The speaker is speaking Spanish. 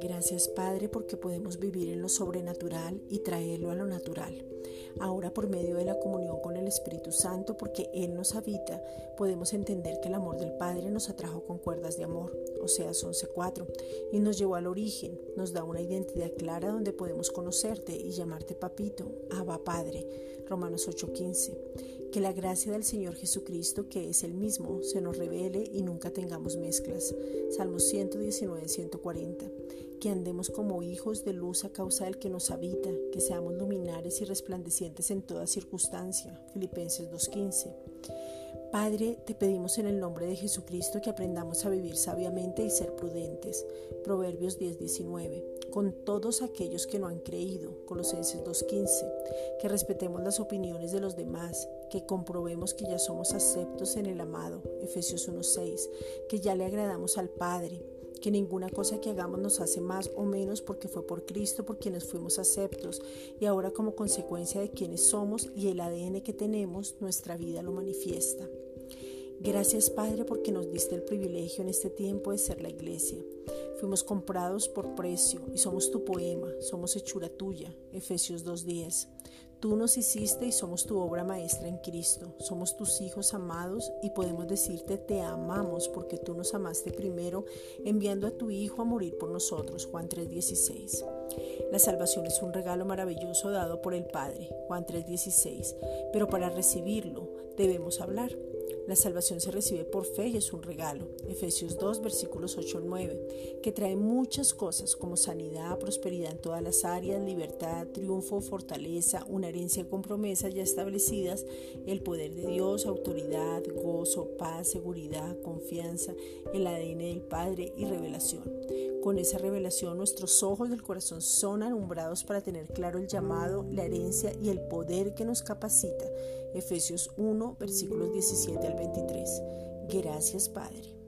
Gracias Padre porque podemos vivir en lo sobrenatural y traerlo a lo natural. Ahora por medio de la comunión con el Espíritu Santo, porque Él nos habita, podemos entender que el amor del Padre nos atrajo con cuerdas de amor, o sea, 11.4, y nos llevó al origen, nos da una identidad clara donde podemos conocerte y llamarte papito, Abba Padre, Romanos 8.15. Que la gracia del Señor Jesucristo, que es el mismo, se nos revele y nunca tengamos mezclas. Salmos 119, 140 que andemos como hijos de luz a causa del que nos habita, que seamos luminares y resplandecientes en toda circunstancia. Filipenses 2.15. Padre, te pedimos en el nombre de Jesucristo que aprendamos a vivir sabiamente y ser prudentes. Proverbios 10:19. Con todos aquellos que no han creído. Colosenses 2:15. Que respetemos las opiniones de los demás. Que comprobemos que ya somos aceptos en el amado. Efesios 1:6. Que ya le agradamos al Padre que ninguna cosa que hagamos nos hace más o menos porque fue por Cristo por quienes fuimos aceptos y ahora como consecuencia de quienes somos y el ADN que tenemos, nuestra vida lo manifiesta. Gracias Padre porque nos diste el privilegio en este tiempo de ser la iglesia. Fuimos comprados por precio y somos tu poema, somos hechura tuya. Efesios 2.10. Tú nos hiciste y somos tu obra maestra en Cristo. Somos tus hijos amados y podemos decirte te amamos porque tú nos amaste primero enviando a tu Hijo a morir por nosotros. Juan 3:16. La salvación es un regalo maravilloso dado por el Padre. Juan 3:16. Pero para recibirlo debemos hablar. La salvación se recibe por fe y es un regalo. Efesios 2, versículos 8 al 9, que trae muchas cosas como sanidad, prosperidad en todas las áreas, libertad, triunfo, fortaleza, una herencia con promesas ya establecidas, el poder de Dios, autoridad, gozo, paz, seguridad, confianza, el ADN del Padre y revelación. Con esa revelación nuestros ojos del corazón son alumbrados para tener claro el llamado, la herencia y el poder que nos capacita Efesios 1, versículos 17 al 23. Gracias, Padre.